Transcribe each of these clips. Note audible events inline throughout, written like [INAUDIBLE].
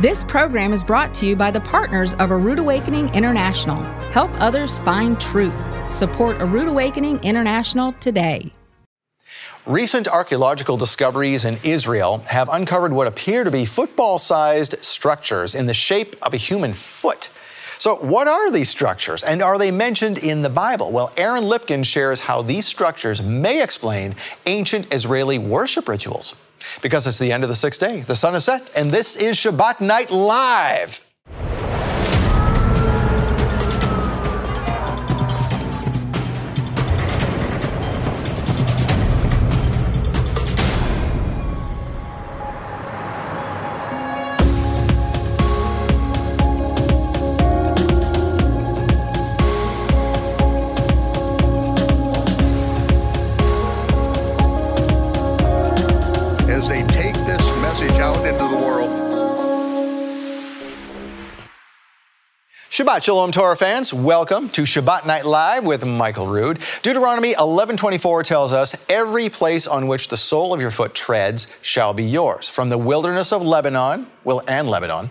This program is brought to you by the partners of A Rood Awakening International. Help others find truth. Support A Rood Awakening International today. Recent archaeological discoveries in Israel have uncovered what appear to be football sized structures in the shape of a human foot. So, what are these structures and are they mentioned in the Bible? Well, Aaron Lipkin shares how these structures may explain ancient Israeli worship rituals because it's the end of the sixth day. The sun is set, and this is Shabbat Night Live. Shabbat Shalom Torah fans, welcome to Shabbat Night Live with Michael Rood. Deuteronomy 11:24 tells us, "Every place on which the sole of your foot treads shall be yours, from the wilderness of Lebanon, well, and Lebanon,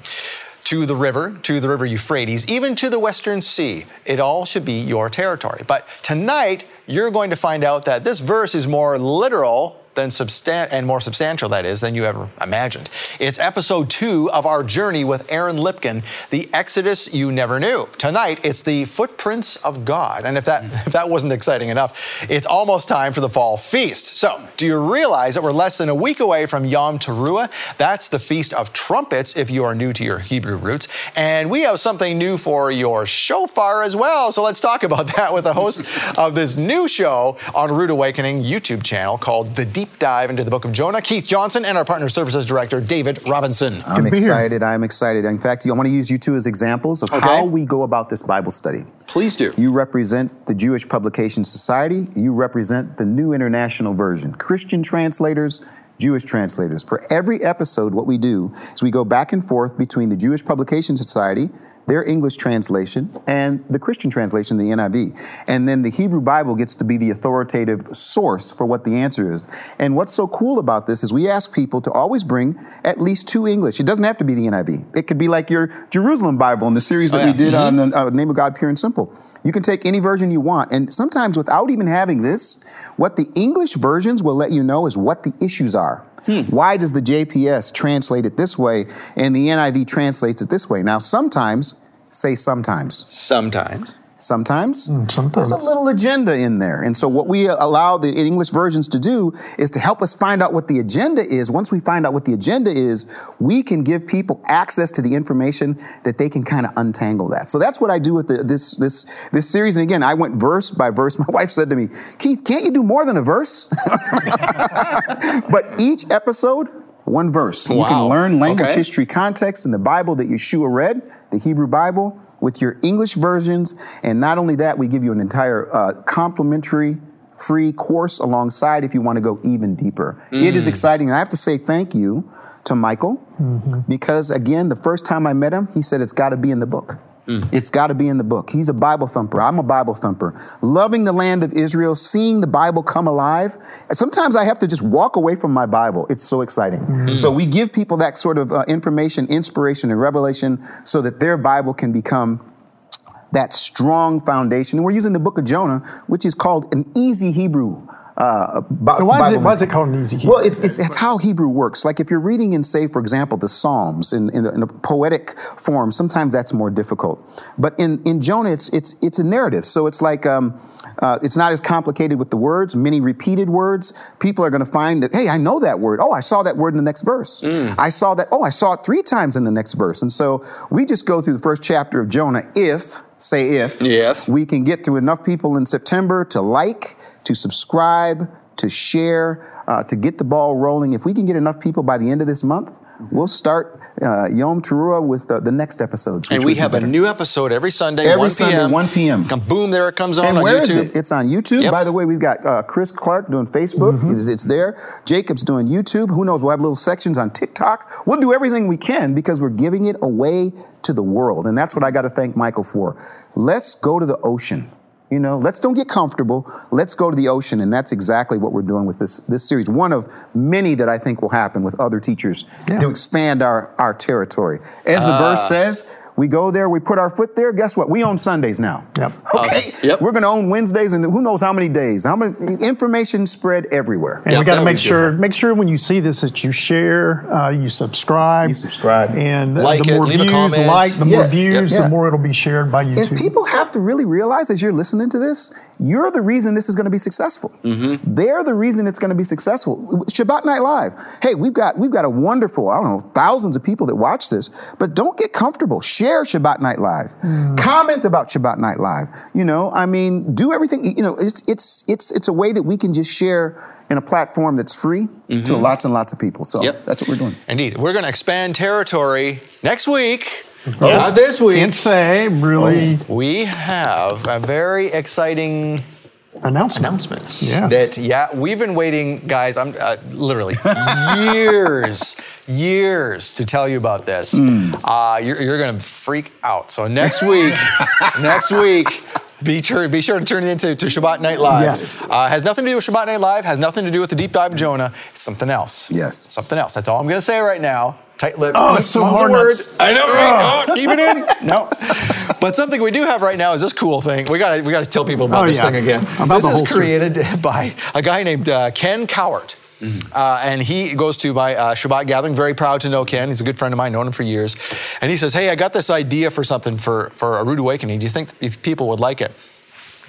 to the river, to the river Euphrates, even to the western sea. It all should be your territory." But tonight, you're going to find out that this verse is more literal than substan- and more substantial that is than you ever imagined. It's episode two of our journey with Aaron Lipkin, the Exodus you never knew. Tonight, it's the footprints of God. And if that [LAUGHS] if that wasn't exciting enough, it's almost time for the fall feast. So, do you realize that we're less than a week away from Yom Teruah? That's the feast of trumpets if you are new to your Hebrew roots. And we have something new for your shofar as well. So let's talk about [LAUGHS] that with the host of this new show on Rood Awakening YouTube channel called The Deep deep dive into the book of Jonah. Keith Johnson and our partner services director, David Robinson. I'm excited. I'm excited. In fact, I want to use you two as examples of okay. how we go about this Bible study. Please do. You represent the Jewish Publication Society. You represent the New International Version. Christian translators, Jewish translators. For every episode, what we do is we go back and forth between the Jewish Publication Society their English translation, and the Christian translation, the NIV. And then the Hebrew Bible gets to be the authoritative source for what the answer is. And what's so cool about this is we ask people to always bring at least two English. It doesn't have to be the NIV. It could be like your Jerusalem Bible in the series that oh, yeah. we did mm-hmm. on the uh, Name of God Pure and Simple. You can take any version you want. And sometimes without even having this, what the English versions will let you know is what the issues are. Hmm. Why does the JPS translate it this way and the NIV translates it this way? Now, sometimes, say sometimes. Sometimes. Sometimes, mm, sometimes there's a little agenda in there. And so, what we allow the English versions to do is to help us find out what the agenda is. Once we find out what the agenda is, we can give people access to the information that they can kind of untangle that. So that's what I do with the, this this this series. And again, I went verse by verse. [LAUGHS] My wife said to me, "Keith, can't you do more than a verse?" [LAUGHS] but each episode one verse. Wow. You can learn language, okay. history, context in the Bible that Yeshua read, the Hebrew Bible with your English versions. And not only that, we give you an entire uh, complimentary free course alongside if you want to go even deeper. Mm. It is mm. exciting. And I have to say thank you to Michael mm-hmm. because, again, the first time I met him, he said it's got to be in the book. Mm. It's got to be in the book. He's a Bible thumper. I'm a Bible thumper. Loving the land of Israel, seeing the Bible come alive. Sometimes I have to just walk away from my Bible. It's so exciting. Mm. So we give people that sort of uh, information, inspiration, and revelation so that their Bible can become that strong foundation. And we're using the book of Jonah, which is called an easy Hebrew uh, why, is it, why is it called an easy Hebrew? Well, it's, it's, it's, how Hebrew works. Like if you're reading in, say, for example, the Psalms in, in, a, in a poetic form, sometimes that's more difficult. But in, in Jonah, it's, it's, it's a narrative. So it's like, um, uh, it's not as complicated with the words, many repeated words. People are going to find that, hey, I know that word. Oh, I saw that word in the next verse. Mm. I saw that, oh, I saw it three times in the next verse. And so we just go through the first chapter of Jonah if, say if, if. we can get through enough people in September to like, to subscribe, to share, uh, to get the ball rolling. If we can get enough people by the end of this month, we'll start uh, Yom Teruah with uh, the next episodes. And we have a new episode every Sunday, every 1 Sunday, p.m. 1 p.m. Boom, there it comes on and on where YouTube. Is it? It's on YouTube. Yep. By the way, we've got uh, Chris Clark doing Facebook. Mm-hmm. It's there. Jacob's doing YouTube. Who knows? We'll have little sections on TikTok. We'll do everything we can because we're giving it away to the world. And that's what I got to thank Michael for. Let's go to the ocean You know, let's don't get comfortable. Let's go to the ocean, and that's exactly what we're doing with this this series. One of many that I think will happen with other teachers yeah. to expand our our territory. As the uh. verse ah. says, we go there, we put our foot there. Guess what? We own Sundays now. Yep. [LAUGHS] Okay. yep. We're going to own Wednesdays and who knows how many days. How many information spread everywhere. And yep, we got to make sure different. make sure when you see this that you share, uh, you subscribe, you subscribe, and like the more it, views, like the yeah. more views, yeah. the more it'll be shared by YouTube. And people have to really realize as you're listening to this, you're the reason this is going to be successful. Mm-hmm. They're the reason it's going to be successful. Shabbat Night Live. Hey, we've got we've got a wonderful I don't know thousands of people that watch this, but don't get comfortable. Share Shabbat Night Live Live. Mm. Comment about Shabbat Night Live. You know, I mean, do everything. You know, it's it's it's it's a way that we can just share in a platform that's free mm-hmm. to lots and lots of people. So yep. that's what we're doing. Indeed, we're going to expand territory next week. Not this week. Can't say really. Oh, we have a very exciting announcements. announcements. Yeah. That yeah, we've been waiting, guys. I'm uh, literally years, years to tell you about this. Mm. Uh, you're, you're going to freak out. So next week, [LAUGHS] next week. Be sure, be sure to turn it into to Shabbat Night Live. Yes. Uh, has nothing to do with Shabbat Night Live, has nothing to do with the deep dive of Jonah. It's something else. Yes. Something else. That's all I'm going to say right now. Tight lipped. Oh, it's so hard. Words. I know, right? Oh, keep it in. [LAUGHS] No. But something we do have right now is this cool thing. We got to we got to tell people about oh, this yeah. thing again. About this is created by a guy named uh, Ken Cowart. Mm-hmm. Uh, and he goes to my uh, Shabbat gathering. Very proud to know Ken. He's a good friend of mine, known him for years. And he says, "Hey, I got this idea for something for for a Rood Awakening. Do you think people would like it?"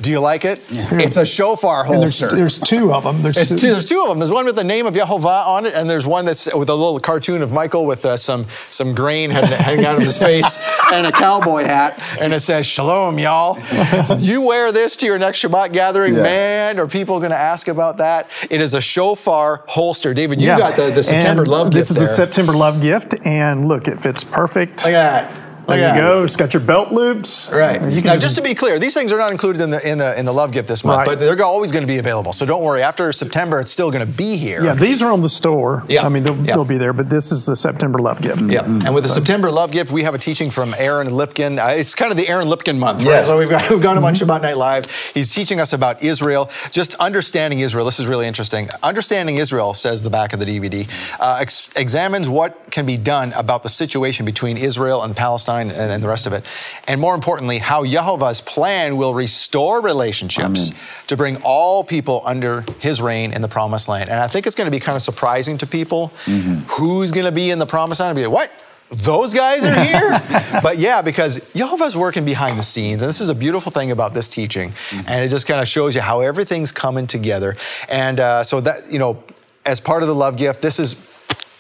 Do you like it? Yeah. It's a shofar holster. There's, there's, two of them. There's two. two. there's two of them. There's one with the name of Yehovah on it, and there's one that's with a little cartoon of Michael with uh, some some grain hanging out of his [LAUGHS] face and a cowboy hat, and it says Shalom, y'all. [LAUGHS] you wear this to your next Shabbat gathering, yeah. man. Are people going to ask about that? It is a shofar holster. David, you yeah. got the, the September and love gift. This is there. a September love gift, and look, it fits perfect. Look at that. There you go. It's got your belt loops. Right. You now, just to be clear, these things are not included in the in the in the love gift this month, right. but they're always going to be available. So don't worry. After September, it's still going to be here. Yeah, these are on the store. Yeah. I mean, they'll, yeah. they'll be there, but this is the September love gift. Yeah. Mm-hmm. And with the September love gift, we have a teaching from Aaron Lipkin. Uh, it's kind of the Aaron Lipkin month. Yes. Right? So we've got we've got him on mm-hmm. Shabbat Night Live. He's teaching us about Israel, just understanding Israel. This is really interesting. Understanding Israel says the back of the DVD uh, ex- examines what can be done about the situation between Israel and Palestine and, and the rest of it. And more importantly, how Yehovah's plan will restore relationships Amen. to bring all people under his reign in the promised land. And I think it's going to be kind of surprising to people mm-hmm. who's going to be in the promised land and be like, what? Those guys are here? [LAUGHS] but yeah, because Yehovah's working behind the scenes. And this is a beautiful thing about this teaching. Mm-hmm. And it just kind of shows you how everything's coming together. And uh, so that, you know, as part of the love gift, this is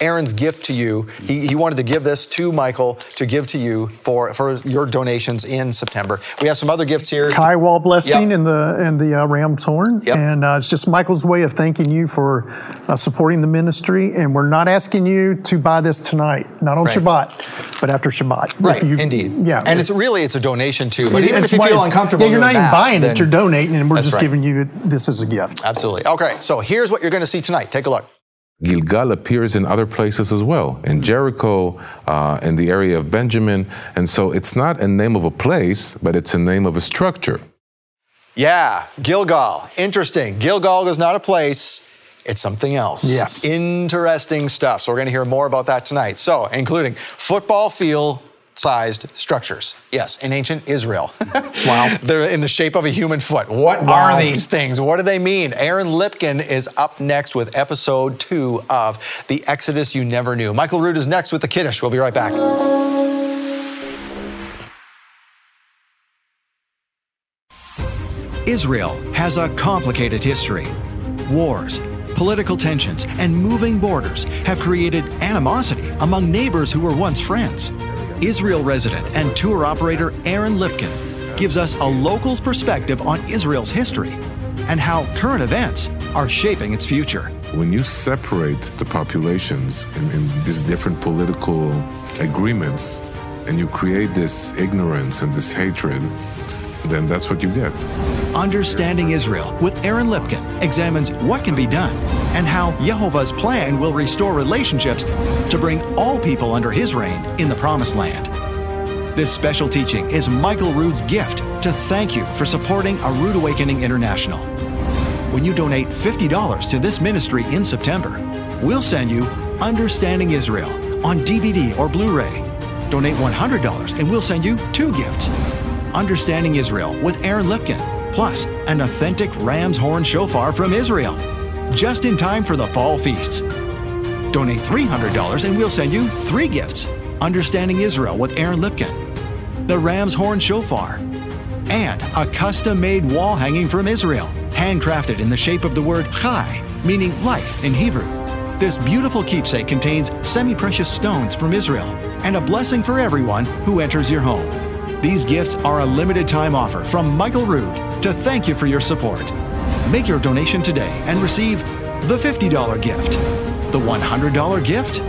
Aaron's gift to you. He, he wanted to give this to Michael to give to you for, for your donations in September. We have some other gifts here. chai wall blessing yep. in the in the uh, ram's horn, yep. and uh, it's just Michael's way of thanking you for uh, supporting the ministry. And we're not asking you to buy this tonight, not on right. Shabbat, but after Shabbat. Right, you, indeed. Yeah, and it's really it's a donation too. But even if you feel uncomfortable, yeah, you're not even that, buying it. You're donating, and we're just right. giving you this as a gift. Absolutely. Okay, so here's what you're going to see tonight. Take a look. Gilgal appears in other places as well, in Jericho, uh, in the area of Benjamin. And so it's not a name of a place, but it's a name of a structure. Yeah, Gilgal. Interesting. Gilgal is not a place. It's something else. Yes. Interesting stuff. So we're going to hear more about that tonight. So, including football field sized structures. Yes, in ancient Israel. [LAUGHS] wow. They're in the shape of a human foot. What wow. are these things? What do they mean? Aaron Lipkin is up next with episode two of The Exodus You Never Knew. Michael Rood is next with the Kiddush. We'll be right back. Israel has a complicated history. Wars, political tensions, and moving borders have created animosity among neighbors who were once friends. Israel resident and tour operator Aaron Lipkin gives us a local's perspective on Israel's history and how current events are shaping its future. When you separate the populations in, in these different political agreements and you create this ignorance and this hatred, then that's what you get. Understanding Israel with Aaron Lipkin examines what can be done and how Jehovah's plan will restore relationships to bring all people under his reign in the Promised Land. This special teaching is Michael Rood's gift to thank you for supporting A Rood Awakening International. When you donate $50 to this ministry in September, we'll send you Understanding Israel on DVD or Blu ray. Donate $100 and we'll send you two gifts Understanding Israel with Aaron Lipkin, plus an authentic ram's horn shofar from Israel, just in time for the fall feasts. Donate $300 and we'll send you three gifts Understanding Israel with Aaron Lipkin, the ram's horn shofar, and a custom made wall hanging from Israel, handcrafted in the shape of the word chai, meaning life in Hebrew. This beautiful keepsake contains semi precious stones from Israel and a blessing for everyone who enters your home. These gifts are a limited time offer from Michael Rood to thank you for your support. Make your donation today and receive the $50 gift, the $100 gift,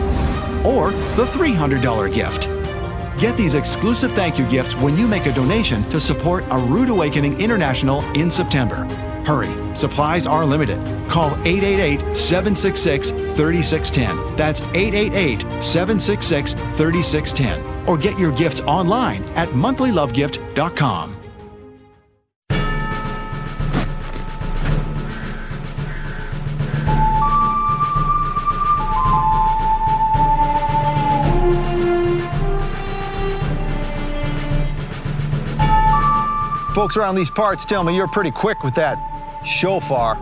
or the $300 gift. Get these exclusive thank you gifts when you make a donation to support A Rood Awakening International in September. Hurry, supplies are limited. Call 888 766 3610. That's 888 766 3610. Or get your gifts online at monthlylovegift.com. Folks around these parts tell me you're pretty quick with that shofar.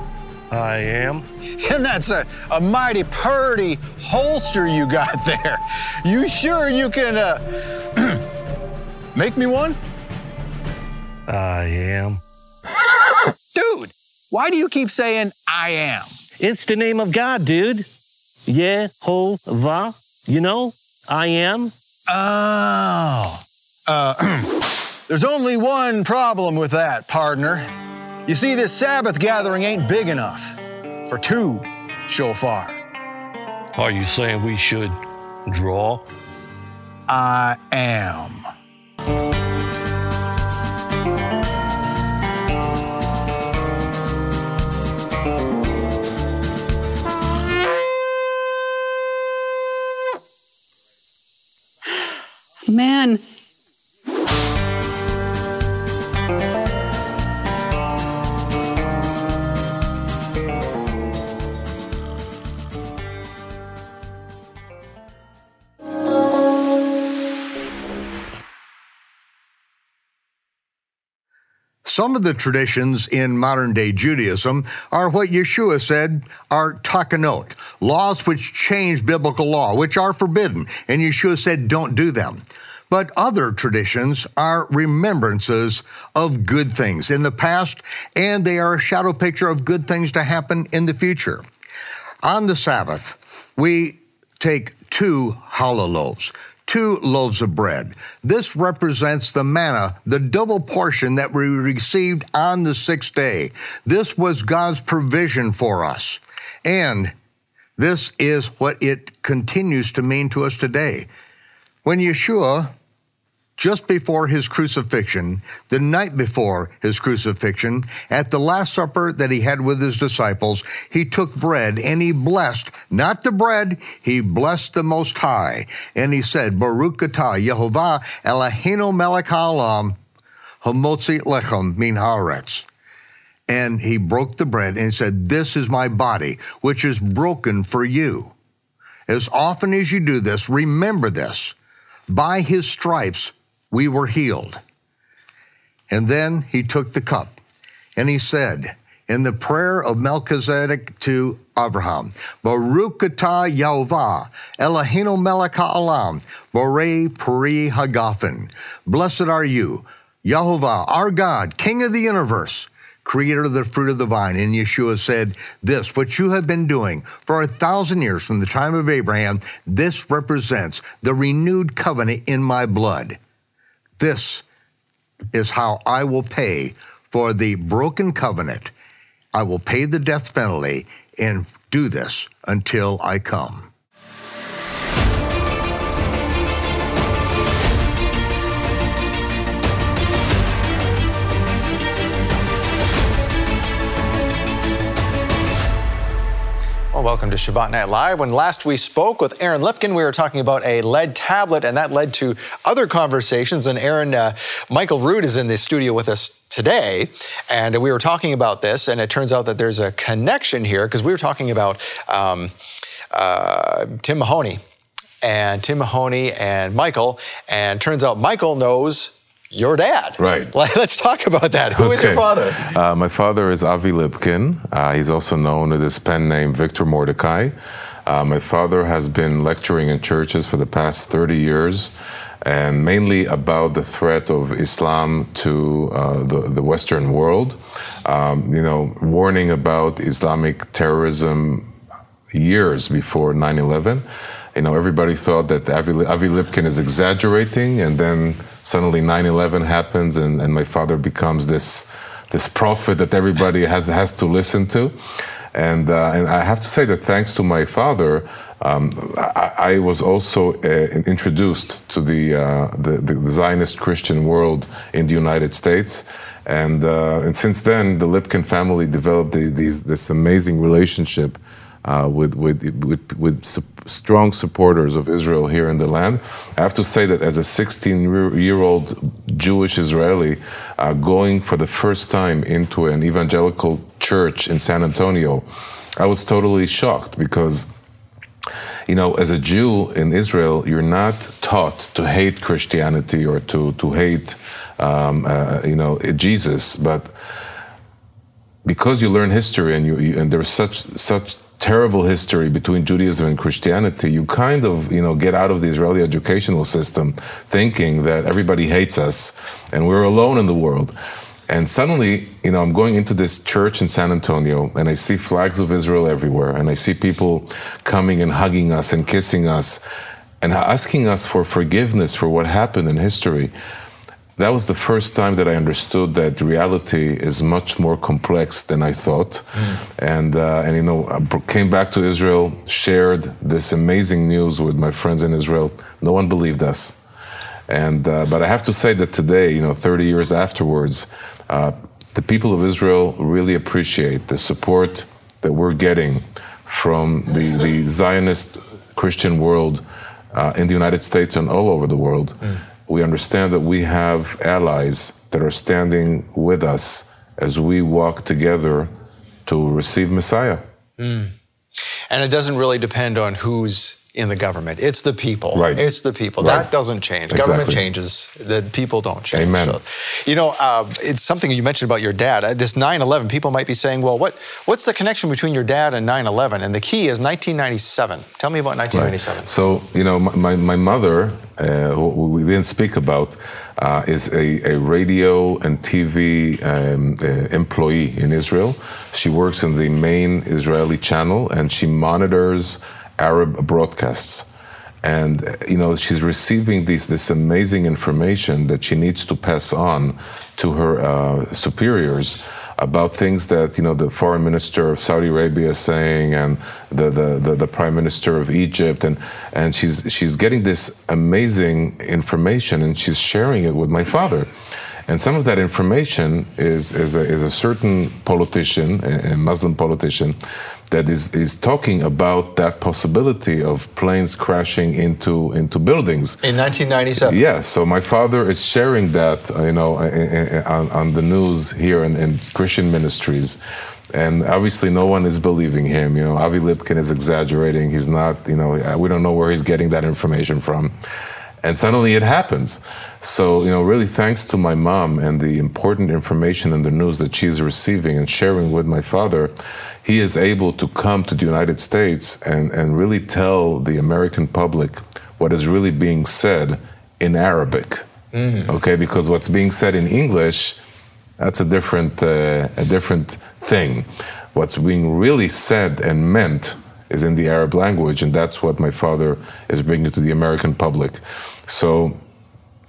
I am. And that's a, a mighty purty holster you got [LAUGHS] there. You sure you can uh, [CLEARS THROAT] make me one? I am. Dude, why do you keep saying I am? It's the name of God, dude. Yehovah. You know, I am. Oh. Uh, [CLEARS THROAT] There's only one problem with that, partner. You see, this Sabbath gathering ain't big enough for two shofar. Are you saying we should draw? I am. Some of the traditions in modern day Judaism are what Yeshua said are takanot, laws which change biblical law, which are forbidden. And Yeshua said, don't do them. But other traditions are remembrances of good things in the past, and they are a shadow picture of good things to happen in the future. On the Sabbath, we take two challah loaves, two loaves of bread. This represents the manna, the double portion that we received on the sixth day. This was God's provision for us. And this is what it continues to mean to us today. When Yeshua just before his crucifixion, the night before his crucifixion, at the Last Supper that he had with his disciples, he took bread and he blessed, not the bread, he blessed the Most High. And he said, Baruch atah Yehovah Eloheinu melech haolam hamotzi lechem min haaretz. And he broke the bread and said, This is my body, which is broken for you. As often as you do this, remember this. By his stripes, we were healed. And then he took the cup and he said, in the prayer of Melchizedek to Abraham, Baruch atah Yahovah, Eloheinu melech ha'olam, Borei peri hagafen. Blessed are you, Yahovah, our God, King of the universe, creator of the fruit of the vine. And Yeshua said, This, what you have been doing for a thousand years from the time of Abraham, this represents the renewed covenant in my blood. This is how I will pay for the broken covenant. I will pay the death penalty and do this until I come. Welcome to Shabbat Night Live. When last we spoke with Aaron Lipkin, we were talking about a lead tablet, and that led to other conversations. And Aaron, uh, Michael Rood is in the studio with us today, and we were talking about this, and it turns out that there's a connection here because we were talking about um, uh, Tim Mahoney and Tim Mahoney and Michael, and turns out Michael knows your dad. Right. Let's talk about that. Who okay. is your father? Uh, my father is Avi Lipkin. Uh, he's also known with his pen name Victor Mordecai. Uh, my father has been lecturing in churches for the past 30 years, and mainly about the threat of Islam to uh, the, the Western world. Um, you know, warning about Islamic terrorism years before 9 11 you know, everybody thought that Avi, Avi Lipkin is exaggerating, and then suddenly 9/11 happens, and, and my father becomes this this prophet that everybody has has to listen to. And, uh, and I have to say that thanks to my father, um, I, I, was also uh, introduced to the, uh, the, the Zionist Christian world in the United States. And, uh, and since then, the Lipkin family developed these, this amazing relationship uh, with, with, with, with su strong supporters of Israel here in the land. I have to say that as a 16 year old Jewish Israeli uh, going for the first time into an evangelical church in San Antonio, I was totally shocked because you know, as a Jew in Israel, you're not taught to hate Christianity or to to hate, um, uh, you know, Jesus. But because you learn history and you, you and there's such such terrible history between Judaism and Christianity, you kind of, you know, get out of the Israeli educational system thinking that everybody hates us and we're alone in the world. And suddenly, you know, I'm going into this church in San Antonio and I see flags of Israel everywhere and I see people coming and hugging us and kissing us and asking us for forgiveness for what happened in history that was the first time that I understood that reality is much more complex than I thought. Mm. And, uh, and, you know, I came back to Israel, shared this amazing news with my friends in Israel. No one believed us. And, uh, but I have to say that today, you know, 30 years afterwards, uh, the people of Israel really appreciate the support that we're getting from the, the Zionist Christian world uh, in the United States and all over the world. Mm we understand that we have allies that are standing with us as we walk together to receive Messiah. Mm. And it doesn't really depend on who's in the government. It's the people. Right. It's the people. Right. That doesn't change. Exactly. Government changes. The people don't change. Amen. So, you know, uh, it's something you mentioned about your dad. Uh, this 9/11. People might be saying, "Well, what what's the connection between your dad and 9/11?" And the key is 1997. Tell me about 1997. Right. So, you know, my my mother, uh, who we didn't speak about, uh, is a, a, radio and TV um, uh, employee in Israel. She works in the main Israeli channel and she monitors Arab broadcasts. And you know she's receiving this this amazing information that she needs to pass on to her uh, superiors about things that you know the foreign minister of Saudi Arabia is saying and the, the, the, the, prime minister of Egypt and and she's she's getting this amazing information and she's sharing it with my father. And some of that information is, is, a, is a certain politician, a Muslim politician, that is, is talking about that possibility of planes crashing into, into buildings. In 1997? Yeah, so my father is sharing that, uh, you know, on, on the news here in, in Christian ministries and obviously no one is believing him. You know, Avi Lipkin is exaggerating. He's not. You know, we don't know where he's getting that information from and suddenly it happens. So, you know, really thanks to my mom and the important information and the news that she's receiving and sharing with my father, he is able to come to the United States and, and really tell the American public what is really being said in Arabic. Mm-hmm. Okay, because what's being said in English, that's a different, uh, a different thing. What's being really said and meant is in the Arab language, and that's what my father is bringing to the American public. So,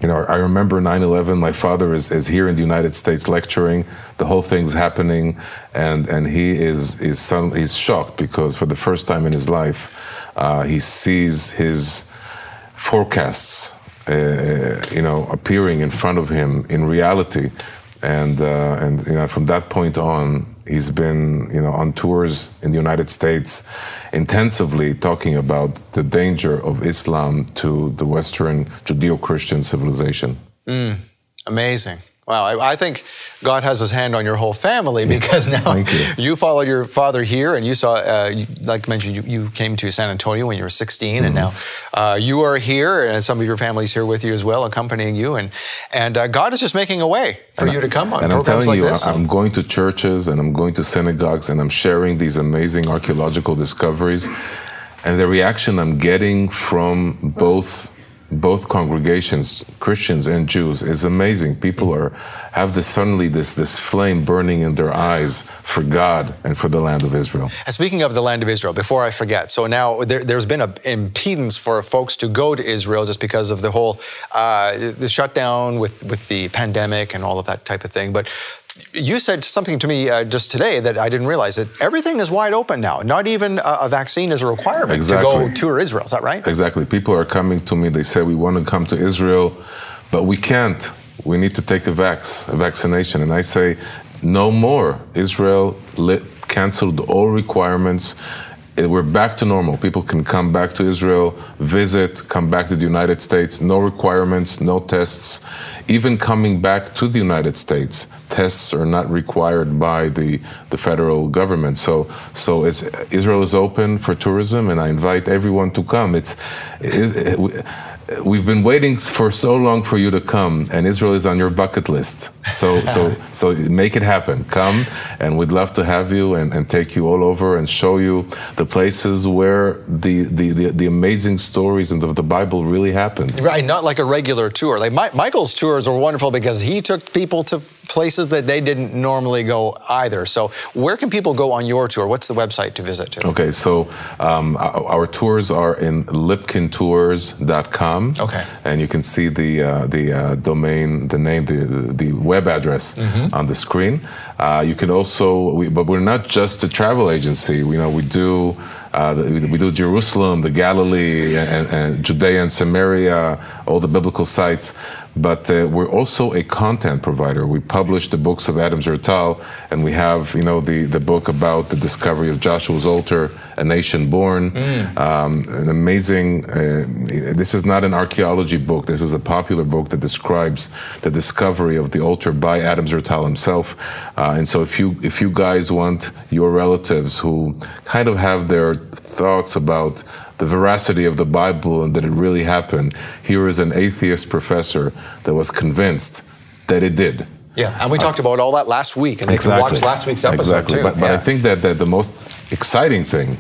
you know, I remember 9 11, my father is, is here in the United States lecturing, the whole thing's happening, and, and he is, is son, he's shocked because for the first time in his life, uh, he sees his forecasts, uh, you know, appearing in front of him in reality. And, uh, and you know, from that point on, He's been, you know, on tours in the United States, intensively talking about the danger of Islam to the Western Judeo-Christian civilization. Mm, amazing. Wow, I, I, think God has His hand on your whole family because now you. you. followed your father here, and you saw, uh, you, like I mentioned, you, you, came to San Antonio when you were 16, mm-hmm. and now uh, you are here, and some of your family's here with you as well, accompanying you, and and uh, God is just making a way for and you to come on and programs I'm telling like you, this. I'm going to churches and I'm going to synagogues and I'm sharing these amazing archaeological discoveries, and the reaction I'm getting from both both congregations, Christians and Jews, is amazing. People are have this suddenly this this flame burning in their eyes for God and for the land of Israel. And speaking of the land of Israel, before I forget, so now there, has been an impedance for folks to go to Israel just because of the whole uh, the shutdown with with the pandemic and all of that type of thing. But you said something to me uh, just today that I didn't realize that everything is wide open now. Not even a, a vaccine is a requirement exactly. to go tour Israel. Is that right? Exactly. People are coming to me. They say we want to come to Israel, but we can't. We need to take a vax, a vaccination, and I say no more. Israel lit, canceled all requirements we're back to normal. People can come back to Israel, visit, come back to the United States, no requirements, no tests. Even coming back to the United States, tests are not required by the, the federal government. So, so Israel is open for tourism, and I invite everyone to come. It's, it, it, we've been waiting for so long for you to come, and Israel is on your bucket list. So, [LAUGHS] so, so make it happen. Come, and we'd love to have you and, and take you all over and show you the places where the the, the, the amazing stories of the, the, Bible really happened. Right, not like a regular tour. Like My, Michael's tours were wonderful because he took people to places that they didn't normally go either. So, where can people go on your tour? What's the website to visit? To? Okay, so um, our tours are in lipkintours.com. Okay, and you can see the uh, the uh, domain, the name, the the web address mm-hmm. on the screen. Uh, you can also, we, but we're not just a travel agency. You know, we do. Uh, we do Jerusalem, the Galilee, and, and Judea and Samaria, all the biblical sites but uh, we're also a content provider. We publish the books of Adam Zertal, and we have, you know, the, the book about the discovery of Joshua's altar, A Nation Born. Mm. Um, an amazing, uh, this is not an archaeology book. This is a popular book that describes the discovery of the altar by Adam Zertal himself. Uh, and so if you, if you guys want your relatives who kind of have their thoughts about the veracity of the Bible and that it really happened. Here is an atheist professor that was convinced that it did. Yeah, and we talked about all that last week, and they exactly. can watch last week's episode exactly. too. But, but yeah. I think that, that the most exciting thing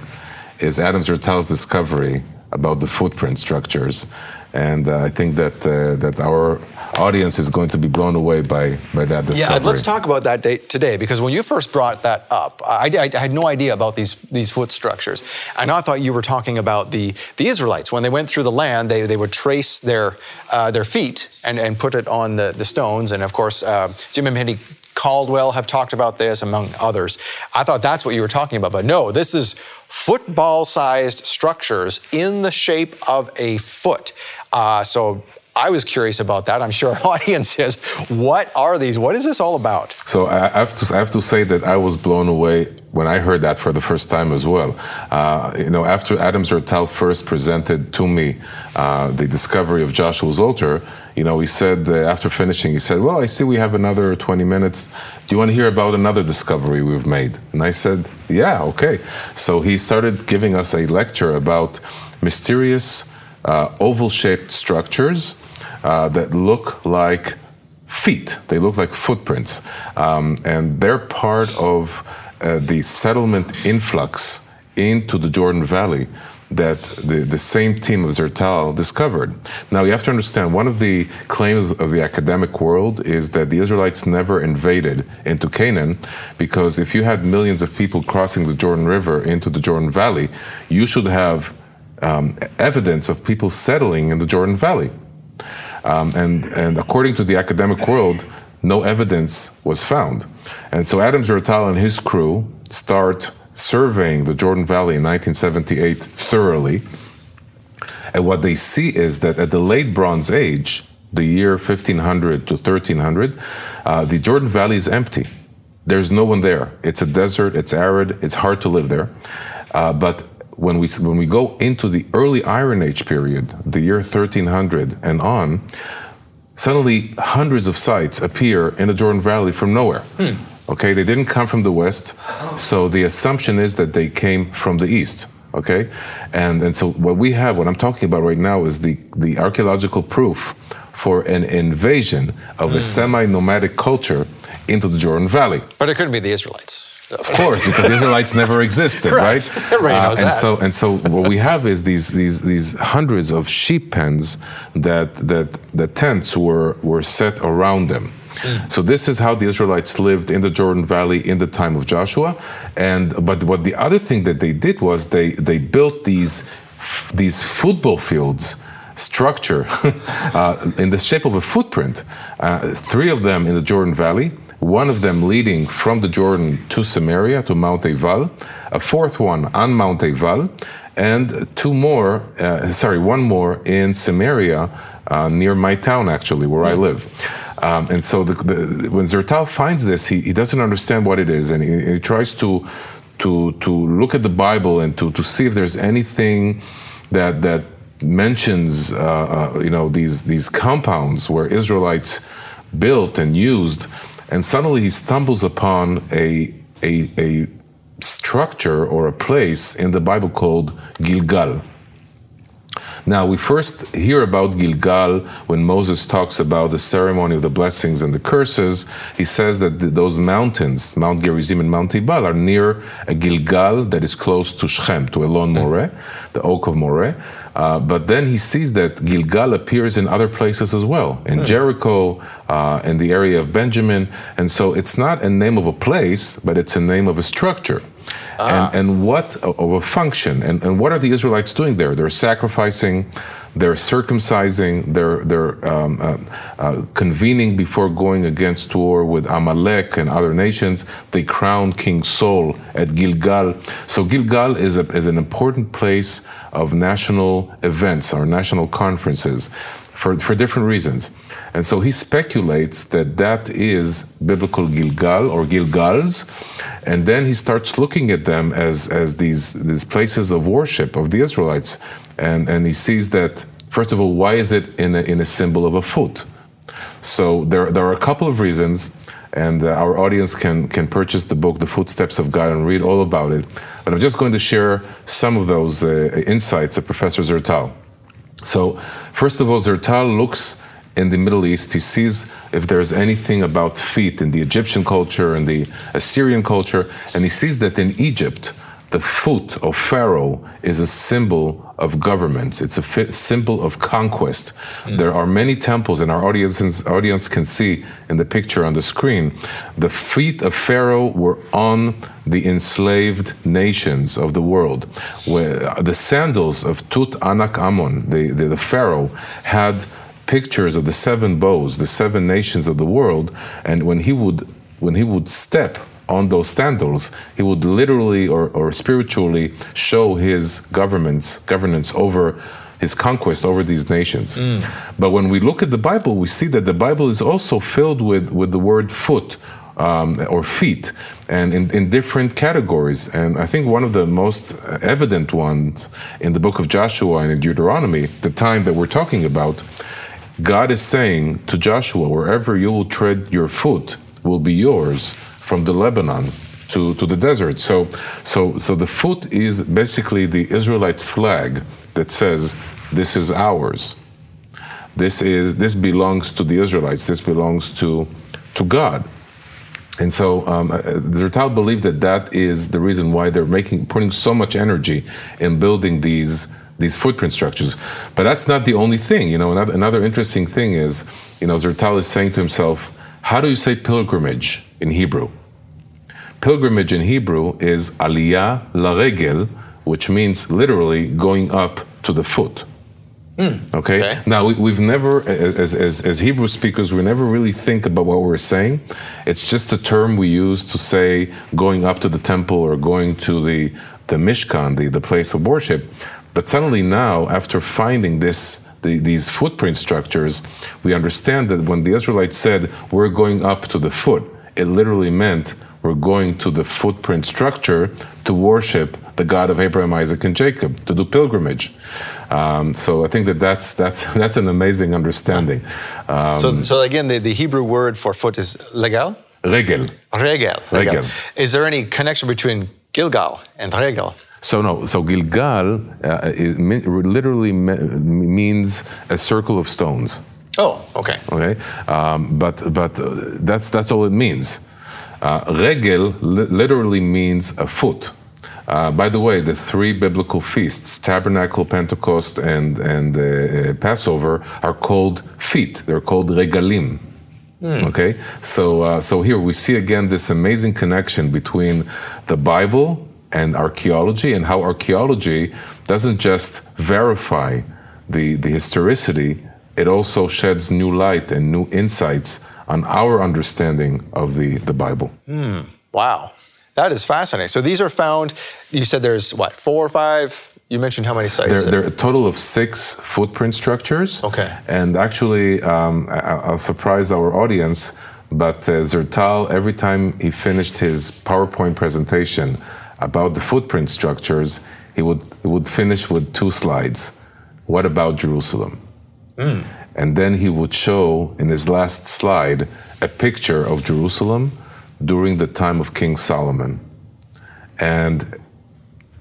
is Adam Zertal's discovery about the footprint structures, and uh, I think that uh, that our audience is going to be blown away by, by that discovery. Yeah, let's talk about that date today because when you first brought that up, I, I, I, had no idea about these, these foot structures. And I thought you were talking about the, the Israelites. When they went through the land, they, they would trace their, uh, their feet and, and put it on the, the stones. And of course, uh, Jim and Mindy Caldwell have talked about this, among others. I thought that's what you were talking about. But no, this is football sized structures in the shape of a foot. Uh, so I was curious about that. I'm sure [LAUGHS] our audience is. What are these? What is this all about? So I have to, I have to say that I was blown away when I heard that for the first time as well. Uh, you know, after Adam Zertal first presented to me uh, the discovery of Joshua's altar, you know, he said uh, after finishing, he said, "Well, I see we have another 20 minutes. Do you want to hear about another discovery we've made?" And I said, "Yeah, okay." So he started giving us a lecture about mysterious uh, oval-shaped structures uh, that look like feet. They look like footprints, um, and they're part of uh, the settlement influx into the Jordan Valley that the, the same team of Zertal discovered. Now, you have to understand one of the claims of the academic world is that the Israelites never invaded into Canaan because if you had millions of people crossing the Jordan River into the Jordan Valley, you should have um, evidence of people settling in the Jordan Valley. Um, and, and according to the academic world, no evidence was found. And so Adam Zertal and his crew start surveying the Jordan Valley in 1978 thoroughly. And what they see is that at the late Bronze Age, the year 1500 to 1300, uh, the Jordan Valley is empty. there's no one there. It's a desert, it's arid, it's hard to live there. Uh, but when we, when we go into the early Iron Age period, the year 1300 and on, suddenly hundreds of sites appear in the Jordan Valley from nowhere. Hmm. Okay, they didn't come from the west, so the assumption is that they came from the east. Okay, and and so what we have, what I'm talking about right now, is the the archaeological proof for an invasion of mm. a hmm. semi-nomadic culture into the Jordan Valley. But it couldn't be the Israelites. Of course, because the Israelites never existed, right? Everybody uh, and that. So, and so, what we have is these these these hundreds of sheep pens that that the tents were were set around them. Mm. So this is how the Israelites lived in the Jordan Valley in the time of Joshua, and but what the other thing that they did was they they built these these football fields structure [LAUGHS] uh, in the shape of a footprint. Uh, three of them in the Jordan Valley one of them leading from the Jordan to Samaria, to Mount Ebal, a fourth one on Mount Ebal, and two more, uh, sorry, one more in Samaria, uh, near my town actually, where I live. Um, and so the, the, when Zertal finds this, he, he doesn't understand what it is, and he, he tries to, to, to look at the Bible and to, to see if there's anything that, that mentions, uh, uh you know, these, these compounds where Israelites built and used and suddenly he stumbles upon a, a, a structure or a place in the Bible called Gilgal. Now, we first hear about Gilgal when Moses talks about the ceremony of the blessings and the curses. He says that those mountains, Mount Gerizim and Mount Ebal, are near a Gilgal that is close to Shechem, to Elon Moreh, the Oak of Moreh. Uh, but then he sees that Gilgal appears in other places as well, in Jericho, uh, in the area of Benjamin. And so it's not a name of a place, but it's a name of a structure. Ah. And, and what of a function and, and what are the Israelites doing there? They're sacrificing, they're circumcising, they're they're um, uh, uh, convening before going against war with Amalek and other nations. They crown King Saul at Gilgal. So Gilgal is a, is an important place of national events or national conferences for, for different reasons. And so he speculates that that is biblical Gilgal or Gilgals, and then he starts looking at them as, as these, these places of worship of the Israelites. And, and he sees that, first of all, why is it in a, in a symbol of a foot? So there, there are a couple of reasons, and uh, our audience can, can purchase the book, The Footsteps of God, and read all about it. But I'm just going to share some of those uh, insights of Professor Zertal. So, first of all, Zertal looks in the Middle East. He sees if there's anything about feet in the Egyptian culture and the Assyrian culture, and he sees that in Egypt, the foot of Pharaoh is a symbol of government. It's a symbol of conquest. Mm. There are many temples, and our audience, audience can see in the picture on the screen. The feet of Pharaoh were on the enslaved nations of the world. Where the sandals of Tutankhamun, the, the, the Pharaoh, had pictures of the seven bows, the seven nations of the world, and when he would when he would step on those sandals, he would literally or, or spiritually show his government's governance over his conquest over these nations. Mm. But when we look at the Bible, we see that the Bible is also filled with, with the word foot um, or feet and in, in different categories. And I think one of the most evident ones in the book of Joshua and in Deuteronomy, the time that we're talking about, God is saying to Joshua, wherever you will tread your foot will be yours from the Lebanon to, to the desert. So, so, so the foot is basically the Israelite flag that says, this is ours. This, is, this belongs to the Israelites. This belongs to, to God. And so um, uh, Zertal believed that that is the reason why they're making, putting so much energy in building these, these footprint structures. But that's not the only thing. You know, another, another interesting thing is, you know, Zertal is saying to himself, how do you say pilgrimage in Hebrew? Pilgrimage in Hebrew is aliyah laregel, which means literally going up to the foot. Mm, okay? okay? Now, we, have never, as, as, as Hebrew speakers, we never really think about what we're saying. It's just a term we use to say going up to the temple or going to the, the Mishkan, the, the place of worship. But suddenly now, after finding this, the, these footprint structures, we understand that when the Israelites said, we're going up to the foot, it literally meant were going to the footprint structure to worship the God of Abraham, Isaac, and Jacob, to do pilgrimage. Um, so I think that that's that's [LAUGHS] that's an amazing understanding. Um, so, so again, the, the Hebrew word for foot is legal. Regel. Regel. Regel. Is there any connection between Gilgal and regel? So no, so Gilgal uh, is, literally means a circle of stones. Oh, okay. Okay, um, but but uh, that's that's all it means. Uh, regel li literally means a foot. Uh, by the way, the three biblical feasts, Tabernacle, Pentecost, and and uh, Passover, are called feet. They're called regalim. Mm. Okay, so uh, so here we see again this amazing connection between the Bible and archaeology, and how archaeology doesn't just verify the the historicity, it also sheds new light and new insights on our understanding of the the Bible. Mm. Wow. That is fascinating. So these are found, you said there's what, four or five? You mentioned how many sites? There, there are a total of six footprint structures. Okay. And actually, um, I, will surprise our audience, but uh, Zertal, every time he finished his PowerPoint presentation about the footprint structures, he would, he would finish with two slides. What about Jerusalem? Mm. And then he would show in his last slide a picture of Jerusalem during the time of King Solomon. And,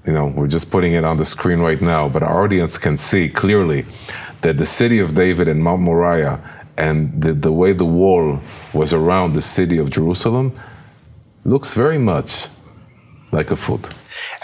you know, we're just putting it on the screen right now, but our audience can see clearly that the city of David and Mount Moriah and the, the way the wall was around the city of Jerusalem looks very much like a foot.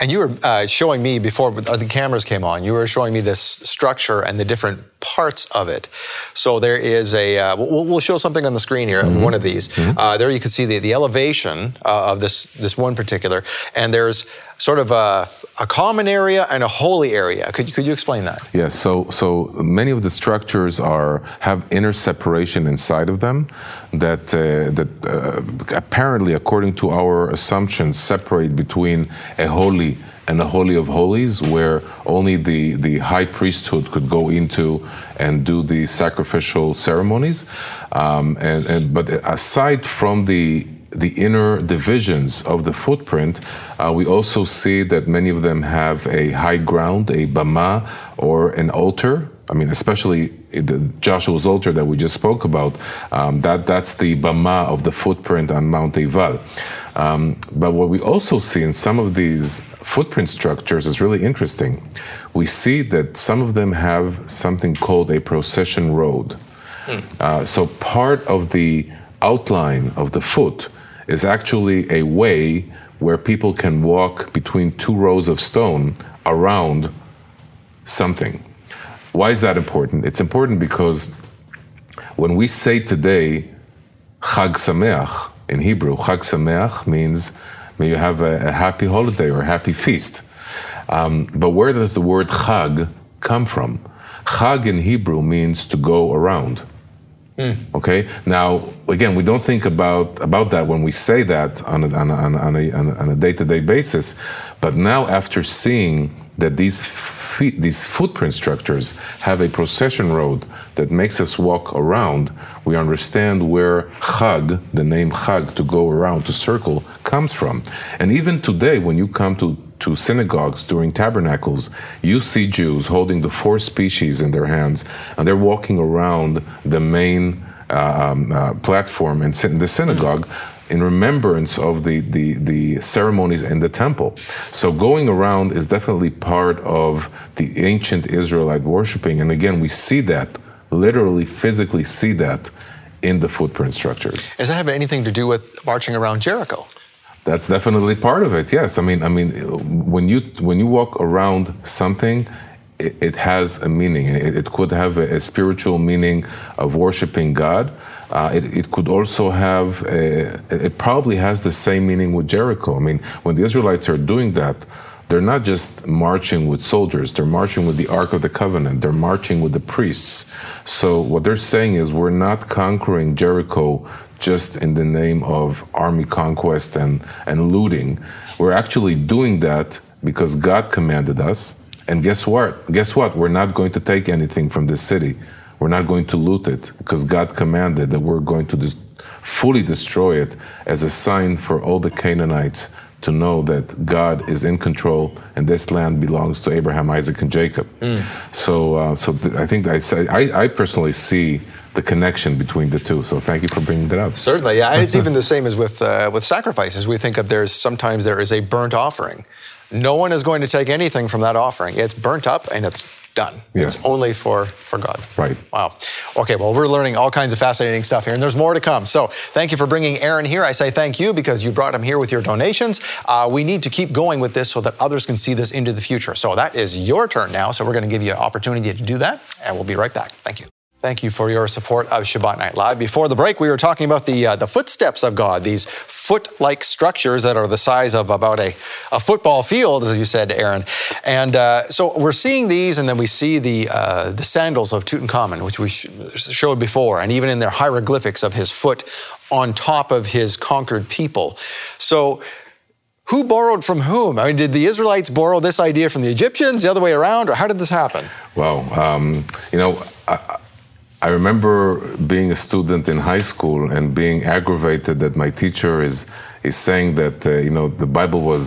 And you were uh, showing me before the cameras came on, you were showing me this structure and the different parts of it. So there is a, uh, we'll, we'll, show something on the screen here, mm-hmm. one of these. Mm-hmm. Uh, there you can see the, the elevation uh, of this, this one particular, and there's sort of a, a, common area and a holy area. Could, could you explain that? Yes, so, so many of the structures are, have inner separation inside of them that, uh, that uh, apparently, according to our assumptions, separate between a holy and the Holy of Holies, where only the, the high priesthood could go into and do the sacrificial ceremonies. Um, and, and, but aside from the the inner divisions of the footprint, uh, we also see that many of them have a high ground, a bama, or an altar. I mean, especially the Joshua's altar that we just spoke about. Um, that that's the bama of the footprint on Mount Ebal. Um, but what we also see in some of these footprint structures is really interesting. We see that some of them have something called a procession road. Hmm. Uh, so part of the outline of the foot is actually a way where people can walk between two rows of stone around something. Why is that important? It's important because when we say today Chag Sameach, in Hebrew. Chag Sameach means may you have a, a happy holiday or a happy feast. Um, but where does the word Chag come from? Chag in Hebrew means to go around. Mm. Okay. Now, again, we don't think about about that when we say that on a, on a, on a, on a day-to-day basis. But now, after seeing that these feet, these footprint structures have a procession road that makes us walk around, we understand where Chag, the name Chag, to go around, to circle, comes from. And even today, when you come to to synagogues during tabernacles, you see Jews holding the four species in their hands, and they're walking around the main uh, um, uh, platform in the synagogue in remembrance of the, the, the ceremonies in the temple. So going around is definitely part of the ancient Israelite worshiping. And again, we see that, literally, physically see that in the footprint structures. Does that have anything to do with marching around Jericho? That's definitely part of it. Yes, I mean, I mean, when you when you walk around something, it, it has a meaning. It, it could have a, a, spiritual meaning of worshiping God. Uh, it, it, could also have, a, it probably has the same meaning with Jericho. I mean, when the Israelites are doing that, they're not just marching with soldiers, they're marching with the Ark of the Covenant, they're marching with the priests. So, what they're saying is, we're not conquering Jericho just in the name of army conquest and, and looting. We're actually doing that because God commanded us. And guess what? Guess what? We're not going to take anything from this city We're not going to loot it because God commanded that we're going to dis- fully destroy it as a sign for all the Canaanites to know that God is in control and this land belongs to Abraham, Isaac, and Jacob. Mm. So, uh, so th- I think I, I, I personally see the connection between the two. So thank you for bringing that up. Certainly, yeah. It's [LAUGHS] even the same as with uh, with sacrifices. We think of there's sometimes there is a burnt offering. No one is going to take anything from that offering. It's burnt up and it's done. Yes. It's only for, for God. Right. Wow. Okay, well, we're learning all kinds of fascinating stuff here, and there's more to come. So thank you for bringing Aaron here. I say thank you because you brought him here with your donations. Uh, we need to keep going with this so that others can see this into the future. So that is your turn now. So we're going to give you an opportunity to do that, and we'll be right back. Thank you. Thank you for your support of Shabbat Night Live. Before the break, we were talking about the uh, the footsteps of God, these foot-like structures that are the size of about a, a football field, as you said, Aaron. And uh, so we're seeing these, and then we see the uh, the sandals of Tutankhamun, which we sh- showed before, and even in their hieroglyphics of his foot on top of his conquered people. So who borrowed from whom? I mean, did the Israelites borrow this idea from the Egyptians, the other way around, or how did this happen? Well, um, you know, I, I remember being a student in high school and being aggravated that my teacher is is saying that uh, you know the Bible was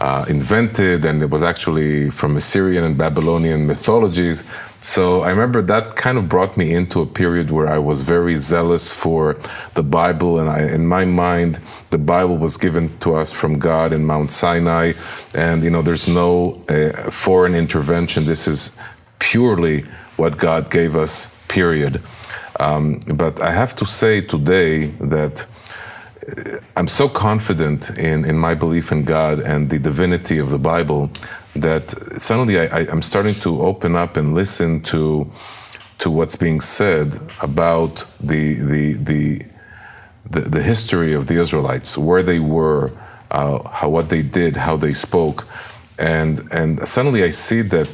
uh, invented and it was actually from Assyrian and Babylonian mythologies. So I remember that kind of brought me into a period where I was very zealous for the Bible, and I, in my mind, the Bible was given to us from God in Mount Sinai, and you know there's no uh, foreign intervention. This is purely what God gave us period. Um, but I have to say today that uh, I'm so confident in, in my belief in God and the divinity of the Bible that suddenly I, am starting to open up and listen to to what's being said about the the the the, the history of the Israelites, where they were, uh, how what they did, how they spoke, and and suddenly I see that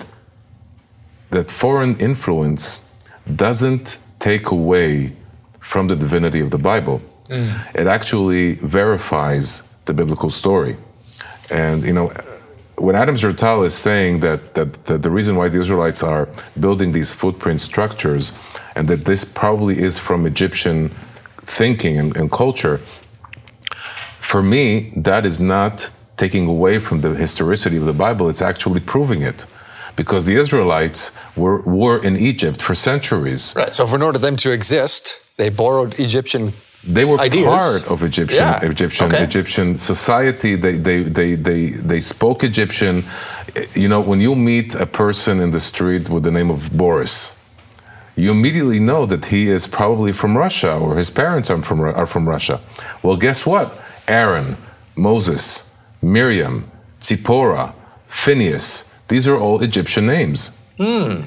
that foreign influence doesn't take away from the divinity of the Bible. Mm. It actually verifies the biblical story. And, you know, when Adam Zertal is saying that, that, that, the reason why the Israelites are building these footprint structures and that this probably is from Egyptian thinking and, and culture, for me, that is not taking away from the historicity of the Bible, it's actually proving it because the Israelites were, were in Egypt for centuries. Right. So, for in order for them to exist, they borrowed Egyptian. They were ideas. part of Egyptian yeah. Egyptian okay. Egyptian society. They, they they they they spoke Egyptian. You know, when you meet a person in the street with the name of Boris, you immediately know that he is probably from Russia or his parents are from are from Russia. Well, guess what? Aaron, Moses, Miriam, Zipporah, Phineas, these are all Egyptian names. Mm.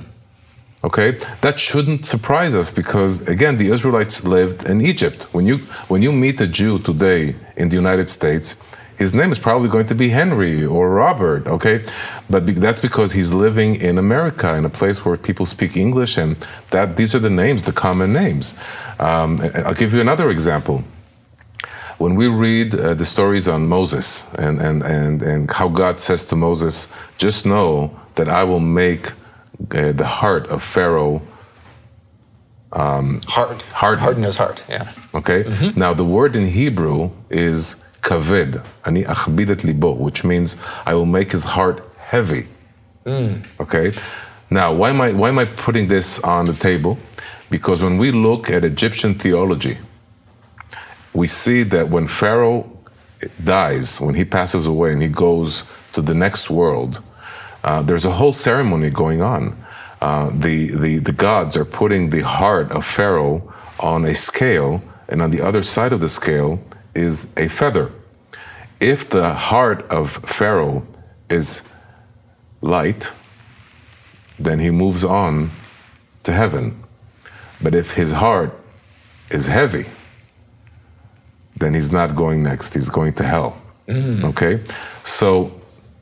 Okay, that shouldn't surprise us because again, the Israelites lived in Egypt. When you when you meet a Jew today in the United States, his name is probably going to be Henry or Robert. Okay, but be, that's because he's living in America in a place where people speak English, and that these are the names, the common names. Um, I'll give you another example when we read uh, the stories on Moses and, and, and, and how God says to Moses, just know that I will make uh, the heart of Pharaoh um, hard. Hard. Harden his heart, yeah. Okay? Mm-hmm. Now, the word in Hebrew is kaved, ani achbidet libo, which means I will make his heart heavy. Mm. Okay? Now, why am, I, why am I putting this on the table? Because when we look at Egyptian theology, we see that when Pharaoh dies, when he passes away and he goes to the next world, uh, there's a whole ceremony going on. Uh, the, the, the gods are putting the heart of Pharaoh on a scale, and on the other side of the scale is a feather. If the heart of Pharaoh is light, then he moves on to heaven. But if his heart is heavy, then he's not going next. He's going to hell. Mm. Okay? So,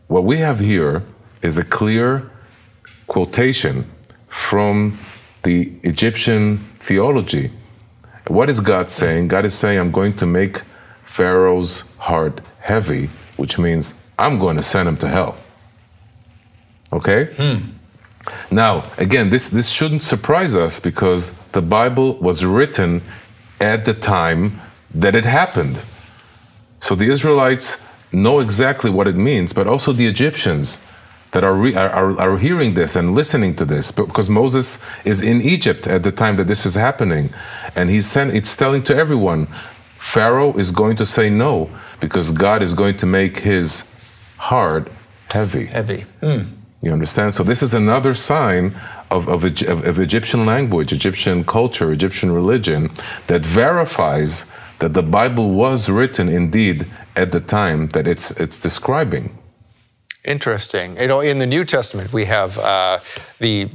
what we have here is a clear quotation from the Egyptian theology. What is God saying? God is saying, I'm going to make Pharaoh's heart heavy, which means I'm going to send him to hell. Okay? Hmm. Now, again, this, this shouldn't surprise us because the Bible was written at the time that it happened. So the Israelites know exactly what it means, but also the Egyptians that are, re- are, are, hearing this and listening to this because Moses is in Egypt at the time that this is happening. And he's sent, it's telling to everyone Pharaoh is going to say no because God is going to make his heart heavy. Heavy. Mm. You understand? So this is another sign of, of, of, of Egyptian language, Egyptian culture, Egyptian religion that verifies that the Bible was written indeed at the time that it's, it's describing. Interesting. You know, in the New Testament, we have uh, the,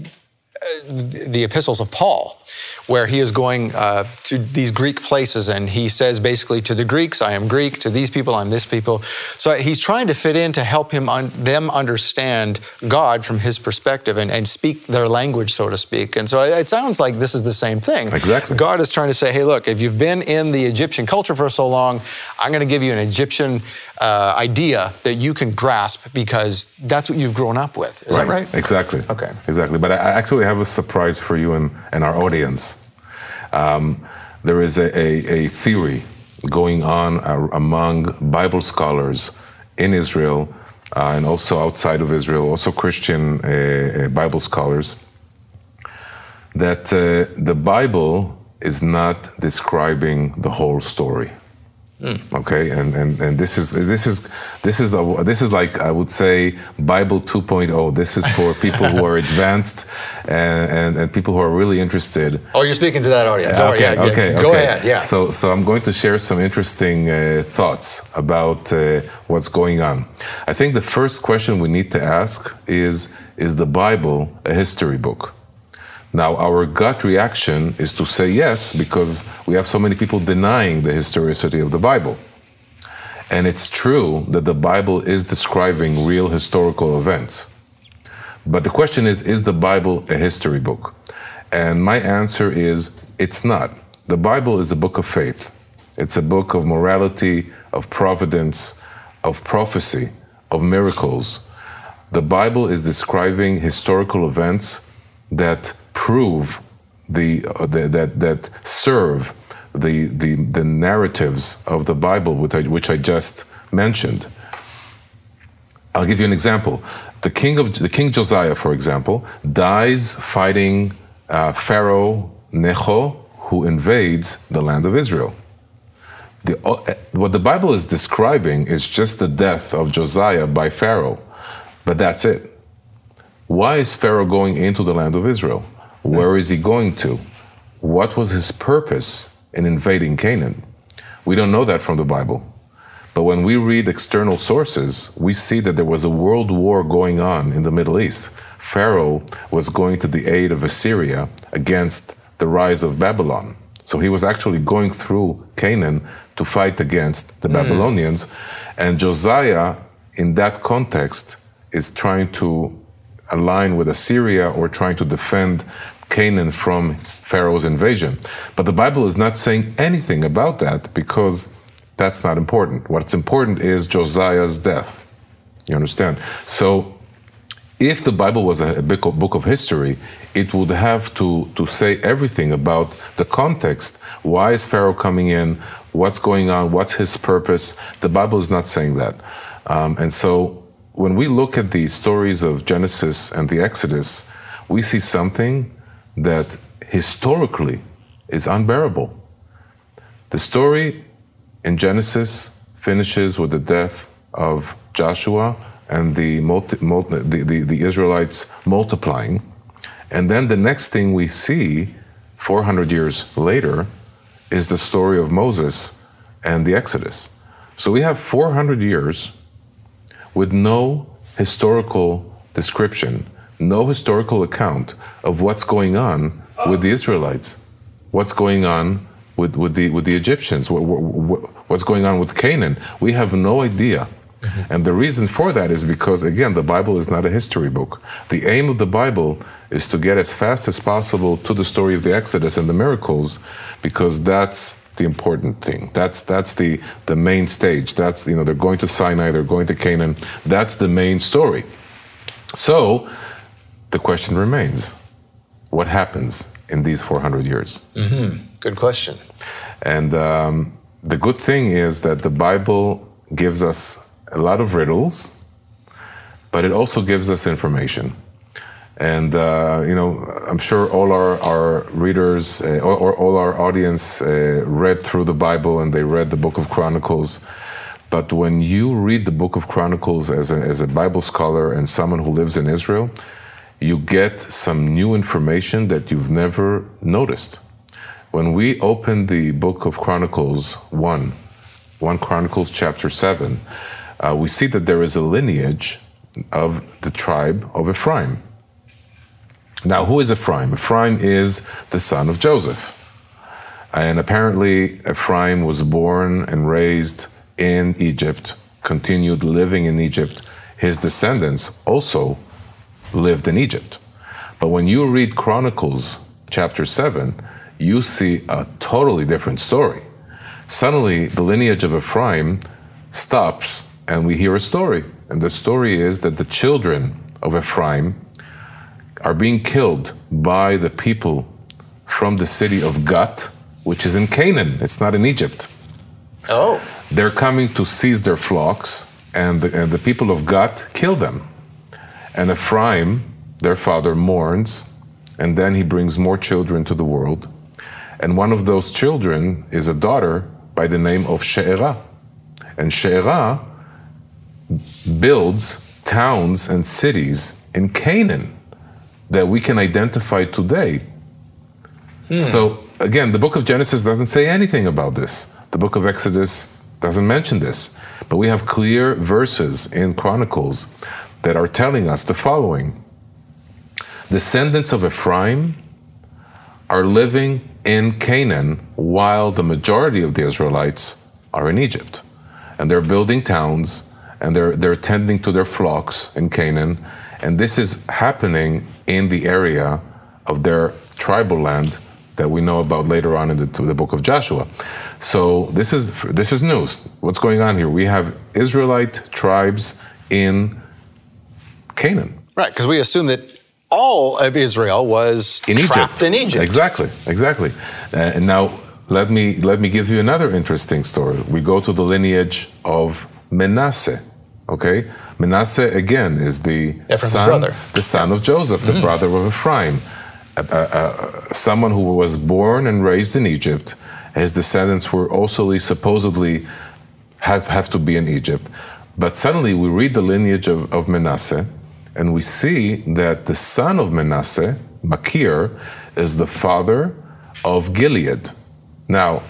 uh, the epistles of Paul where he is going uh, to these Greek places and he says basically to the Greeks, I am Greek, to these people, I'm this people. So he's trying to fit in to help him un- them understand God from his perspective and, and speak their language, so to speak. And so it sounds like this is the same thing. Exactly. God is trying to say, hey, look, if you've been in the Egyptian culture for so long, I'm going to give you an Egyptian uh, idea that you can grasp because that's what you've grown up with. Is right. that right? Exactly. Okay. Exactly. But I actually have a surprise for you and, and our audience. Um, there is a, a, a, theory going on uh, among Bible scholars in Israel uh, and also outside of Israel, also Christian uh, uh Bible scholars, that uh, the Bible is not describing the whole story. Mm. Okay, and, and and this is this is this is a, this is like I would say Bible 2.0. This is for people who are [LAUGHS] advanced and, and, and, people who are really interested. Oh, you're speaking to that audience. Okay, yeah, okay, yeah. Go okay. ahead. Yeah. So so I'm going to share some interesting uh, thoughts about uh, what's going on. I think the first question we need to ask is: Is the Bible a history book? Now, our gut reaction is to say yes because we have so many people denying the historicity of the Bible. And it's true that the Bible is describing real historical events. But the question is is the Bible a history book? And my answer is it's not. The Bible is a book of faith, it's a book of morality, of providence, of prophecy, of miracles. The Bible is describing historical events that prove the, uh, the, that that serve the, the the narratives of the Bible, which I, which I just mentioned. I'll give you an example. The king of the king Josiah, for example, dies fighting uh, Pharaoh Necho, who invades the land of Israel. The, uh, what the Bible is describing is just the death of Josiah by Pharaoh, but that's it. Why is Pharaoh going into the land of Israel? Where is he going to? What was his purpose in invading Canaan? We don't know that from the Bible. But when we read external sources, we see that there was a world war going on in the Middle East. Pharaoh was going to the aid of Assyria against the rise of Babylon. So he was actually going through Canaan to fight against the mm. Babylonians. And Josiah, in that context, is trying to align with Assyria or trying to defend Canaan from Pharaoh's invasion. But the Bible is not saying anything about that because that's not important. What's important is Josiah's death. You understand? So if the Bible was a book of history, it would have to, to say everything about the context. Why is Pharaoh coming in? What's going on? What's his purpose? The Bible is not saying that. Um, and so when we look at the stories of Genesis and the Exodus, we see something that historically is unbearable. The story in Genesis finishes with the death of Joshua and the, multi, multi, the, the, the, Israelites multiplying. And then the next thing we see 400 years later is the story of Moses and the Exodus. So we have 400 years with no historical description no historical account of what's going on with the Israelites, what's going on with, with, the, with the Egyptians, what, what, what's going on with Canaan. We have no idea. Mm-hmm. And the reason for that is because, again, the Bible is not a history book. The aim of the Bible is to get as fast as possible to the story of the Exodus and the miracles, because that's the important thing. That's that's the the main stage. That's you know they're going to Sinai, they're going to Canaan. That's the main story. So the question remains what happens in these 400 years? Mm-hmm. Good question. And um, the good thing is that the Bible gives us a lot of riddles, but it also gives us information. And, uh, you know, I'm sure all our, our readers uh, or, all our audience uh, read through the Bible and they read the book of Chronicles. But when you read the book of Chronicles as a, as a Bible scholar and someone who lives in Israel, you get some new information that you've never noticed. When we open the book of Chronicles 1, 1 Chronicles chapter 7, uh, we see that there is a lineage of the tribe of Ephraim. Now, who is Ephraim? Ephraim is the son of Joseph. And apparently, Ephraim was born and raised in Egypt, continued living in Egypt. His descendants also lived in Egypt. But when you read Chronicles chapter 7, you see a totally different story. Suddenly, the lineage of Ephraim stops and we hear a story. And the story is that the children of Ephraim are being killed by the people from the city of Gat, which is in Canaan. It's not in Egypt. Oh. They're coming to seize their flocks, and the, and the people of Gat kill them. And Ephraim, their father, mourns, and then he brings more children to the world. And one of those children is a daughter by the name of She'erah. And She'erah builds towns and cities in Canaan that we can identify today. Hmm. So, again, the book of Genesis doesn't say anything about this. The book of Exodus doesn't mention this. But we have clear verses in Chronicles that are telling us the following Descendants of Ephraim are living in Canaan while the majority of the Israelites are in Egypt. And they're building towns and they're, they're tending to their flocks in Canaan. And this is happening in the area of their tribal land that we know about later on in the, the, book of Joshua. So this is this is news. What's going on here? We have Israelite tribes in Canaan. Right, because we assume that all of Israel was in trapped Egypt. in Egypt. Exactly, exactly. Uh, and now let me let me give you another interesting story. We go to the lineage of Manasseh. Okay, Manasseh again is the Ephraim's son, brother. the son of Joseph, the mm. brother of Ephraim, uh, uh, uh, someone who was born and raised in Egypt. His descendants were also supposedly have, have to be in Egypt. But suddenly we read the lineage of, of Manasseh, and we see that the son of Manasseh, Makir, is the father of Gilead. Now,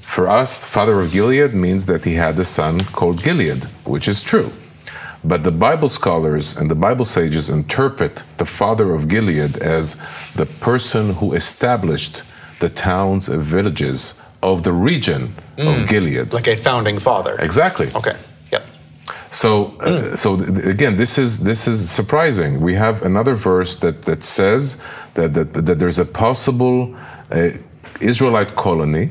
for us, father of Gilead means that he had a son called Gilead, which is true. But the Bible scholars and the Bible sages interpret the father of Gilead as the person who established the towns and villages of the region mm. of Gilead. Like a founding father. Exactly. Okay. Yep. So, uh, mm. so again, this is this is surprising. We have another verse that that says that that, that there's a possible uh, Israelite colony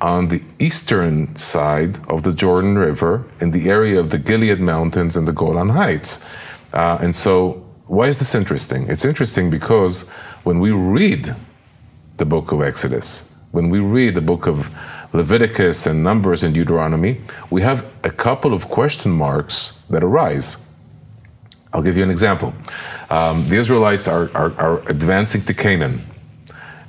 on the eastern side of the Jordan River in the area of the Gilead Mountains and the Golan Heights. Uh, and so, why is this interesting? It's interesting because when we read the book of Exodus, when we read the book of Leviticus and Numbers and Deuteronomy, we have a couple of question marks that arise. I'll give you an example. Um, the Israelites are, are, are advancing to Canaan.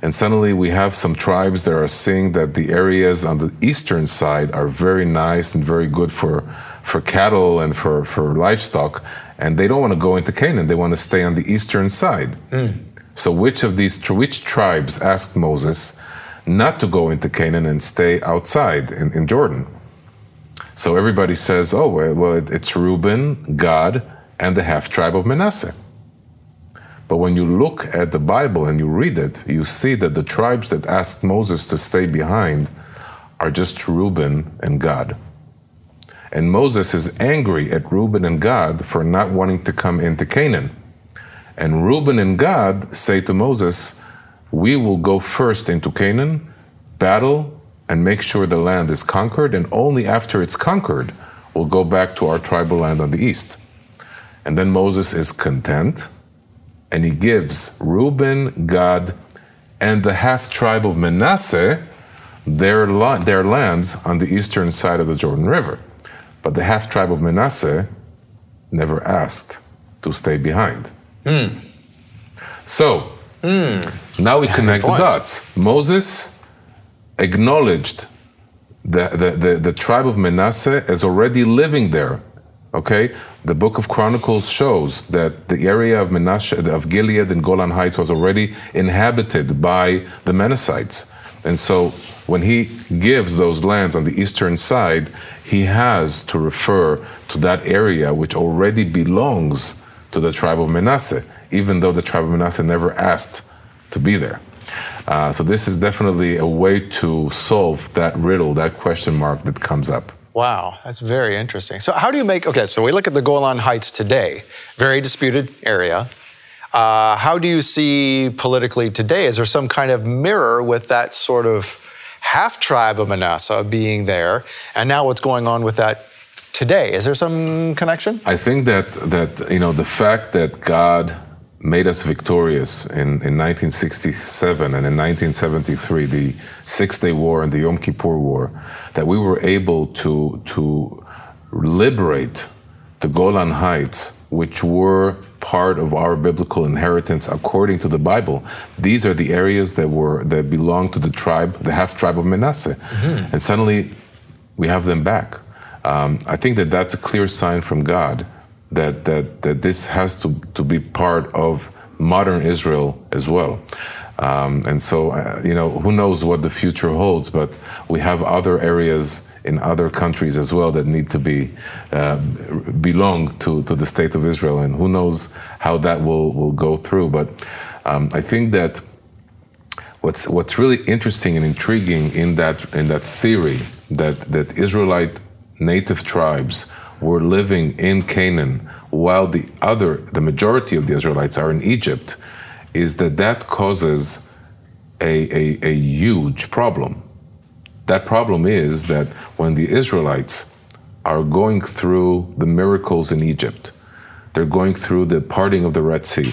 And suddenly we have some tribes that are seeing that the areas on the eastern side are very nice and very good for, for cattle and for, for livestock. And they don't want to go into Canaan, they want to stay on the eastern side. Mm. So which of these which tribes asked Moses, not to go into Canaan and stay outside in, in Jordan. So everybody says, oh, well, well it's Reuben, Gad, and the half tribe of Manasseh. But when you look at the Bible and you read it, you see that the tribes that asked Moses to stay behind are just Reuben and Gad. And Moses is angry at Reuben and Gad for not wanting to come into Canaan. And Reuben and Gad say to Moses, we will go first into Canaan, battle, and make sure the land is conquered, and only after it's conquered, we'll go back to our tribal land on the east. And then Moses is content and he gives Reuben, Gad, and the half tribe of Manasseh their, their lands on the eastern side of the Jordan River. But the half tribe of Manasseh never asked to stay behind. Mm. So, mm. now we connect the dots. Moses acknowledged the, the, the, the tribe of Manasseh as already living there. Okay, the book of Chronicles shows that the area of Manasseh, of Gilead and Golan Heights was already inhabited by the Manassites. And so when he gives those lands on the eastern side, he has to refer to that area which already belongs to the tribe of Manasseh, even though the tribe of Manasseh never asked to be there. Uh, so this is definitely a way to solve that riddle, that question mark that comes up. Wow, that's very interesting. So how do you make? Okay, so we look at the Golan Heights today, very disputed area. Uh, how do you see politically today? Is there some kind of mirror with that sort of half tribe of Manasseh being there, and now what's going on with that today? Is there some connection? I think that that you know the fact that God made us victorious in, in 1967 and in 1973, the Six Day War and the Yom Kippur War, that we were able to, to liberate the Golan Heights, which were part of our biblical inheritance according to the Bible. These are the areas that were that belong to the tribe, the half tribe of Manasseh, mm-hmm. and suddenly we have them back. Um, I think that that's a clear sign from God that that that this has to to be part of modern Israel as well. Um, and so, uh, you know, who knows what the future holds? But we have other areas in other countries as well that need to be uh, belong to, to the state of Israel, and who knows how that will will go through. But um, I think that what's what's really interesting and intriguing in that in that theory that that Israelite native tribes were living in Canaan while the other, the majority of the Israelites are in Egypt, is that that causes a, a, a huge problem. That problem is that when the Israelites are going through the miracles in Egypt, they're going through the parting of the Red Sea,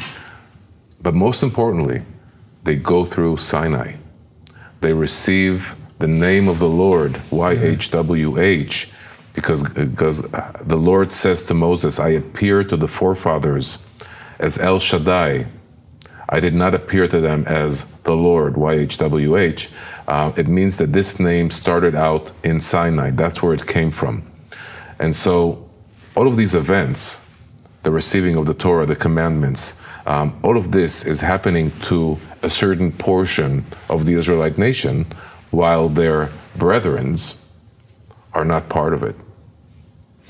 but most importantly, they go through Sinai. They receive the name of the Lord, YHWH, because, because the Lord says to Moses, I appear to the forefathers as El Shaddai. I did not appear to them as the Lord, YHWH. Uh, it means that this name started out in Sinai. That's where it came from. And so, all of these events, the receiving of the Torah, the commandments, um, all of this is happening to a certain portion of the Israelite nation, while their brethrens are not part of it.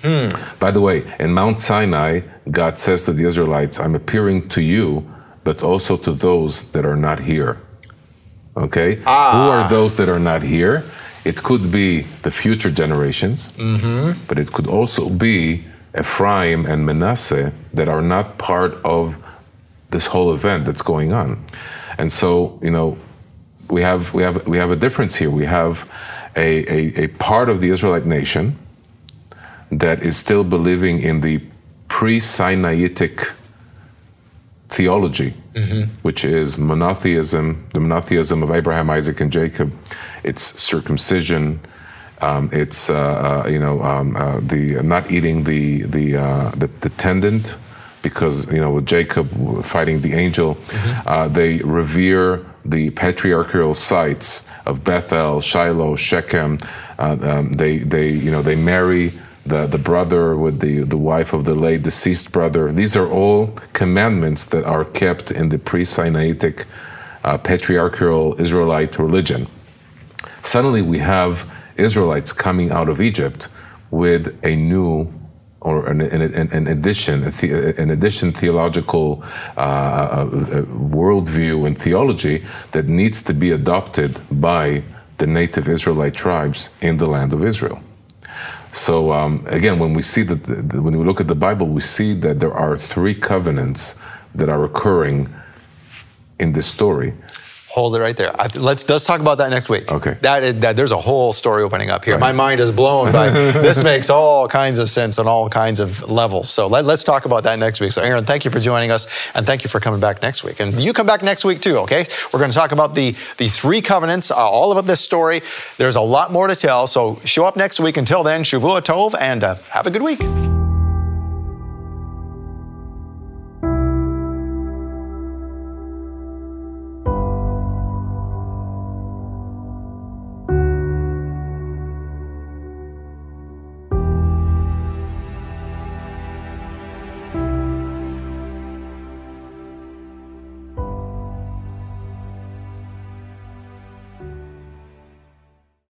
Hmm. By the way, in Mount Sinai, God says to the Israelites, I'm appearing to you, but also to those that are not here. Okay? Ah. Who are those that are not here? It could be the future generations, mm-hmm. but it could also be Ephraim and Manasseh that are not part of this whole event that's going on. And so, you know, we have we have we have a difference here. We have a, a, a part of the Israelite nation that is still believing in the pre Sinaitic theology, mm-hmm. which is monotheism, the monotheism of Abraham, Isaac, and Jacob. It's circumcision. Um, it's uh, uh, you know um, uh, the not eating the the, uh, the, the tendon because you know with Jacob fighting the angel, mm-hmm. Uh, they revere the patriarchal sites of Bethel, Shiloh, Shechem. Uh, um, they they you know they marry the, the brother with the, the wife of the late deceased brother. These are all commandments that are kept in the pre Sinaitic uh, patriarchal Israelite religion. Suddenly, we have Israelites coming out of Egypt with a new or an, an, an addition, an addition theological uh, uh, worldview and theology that needs to be adopted by the native Israelite tribes in the land of Israel. So um, again, when we see that, when we look at the Bible, we see that there are three covenants that are occurring in this story. Hold it right there. let's let's talk about that next week. Okay. That, that there's a whole story opening up here. Right. My mind is blown by [LAUGHS] this makes all kinds of sense on all kinds of levels. So let, us talk about that next week. So Aaron, thank you for joining us, and thank you for coming back next week. And you come back next week too. Okay. We're going to talk about the the three covenants, uh, all about this story. There's a lot more to tell. So show up next week. Until then, Shavua Tov, and uh, have a good week.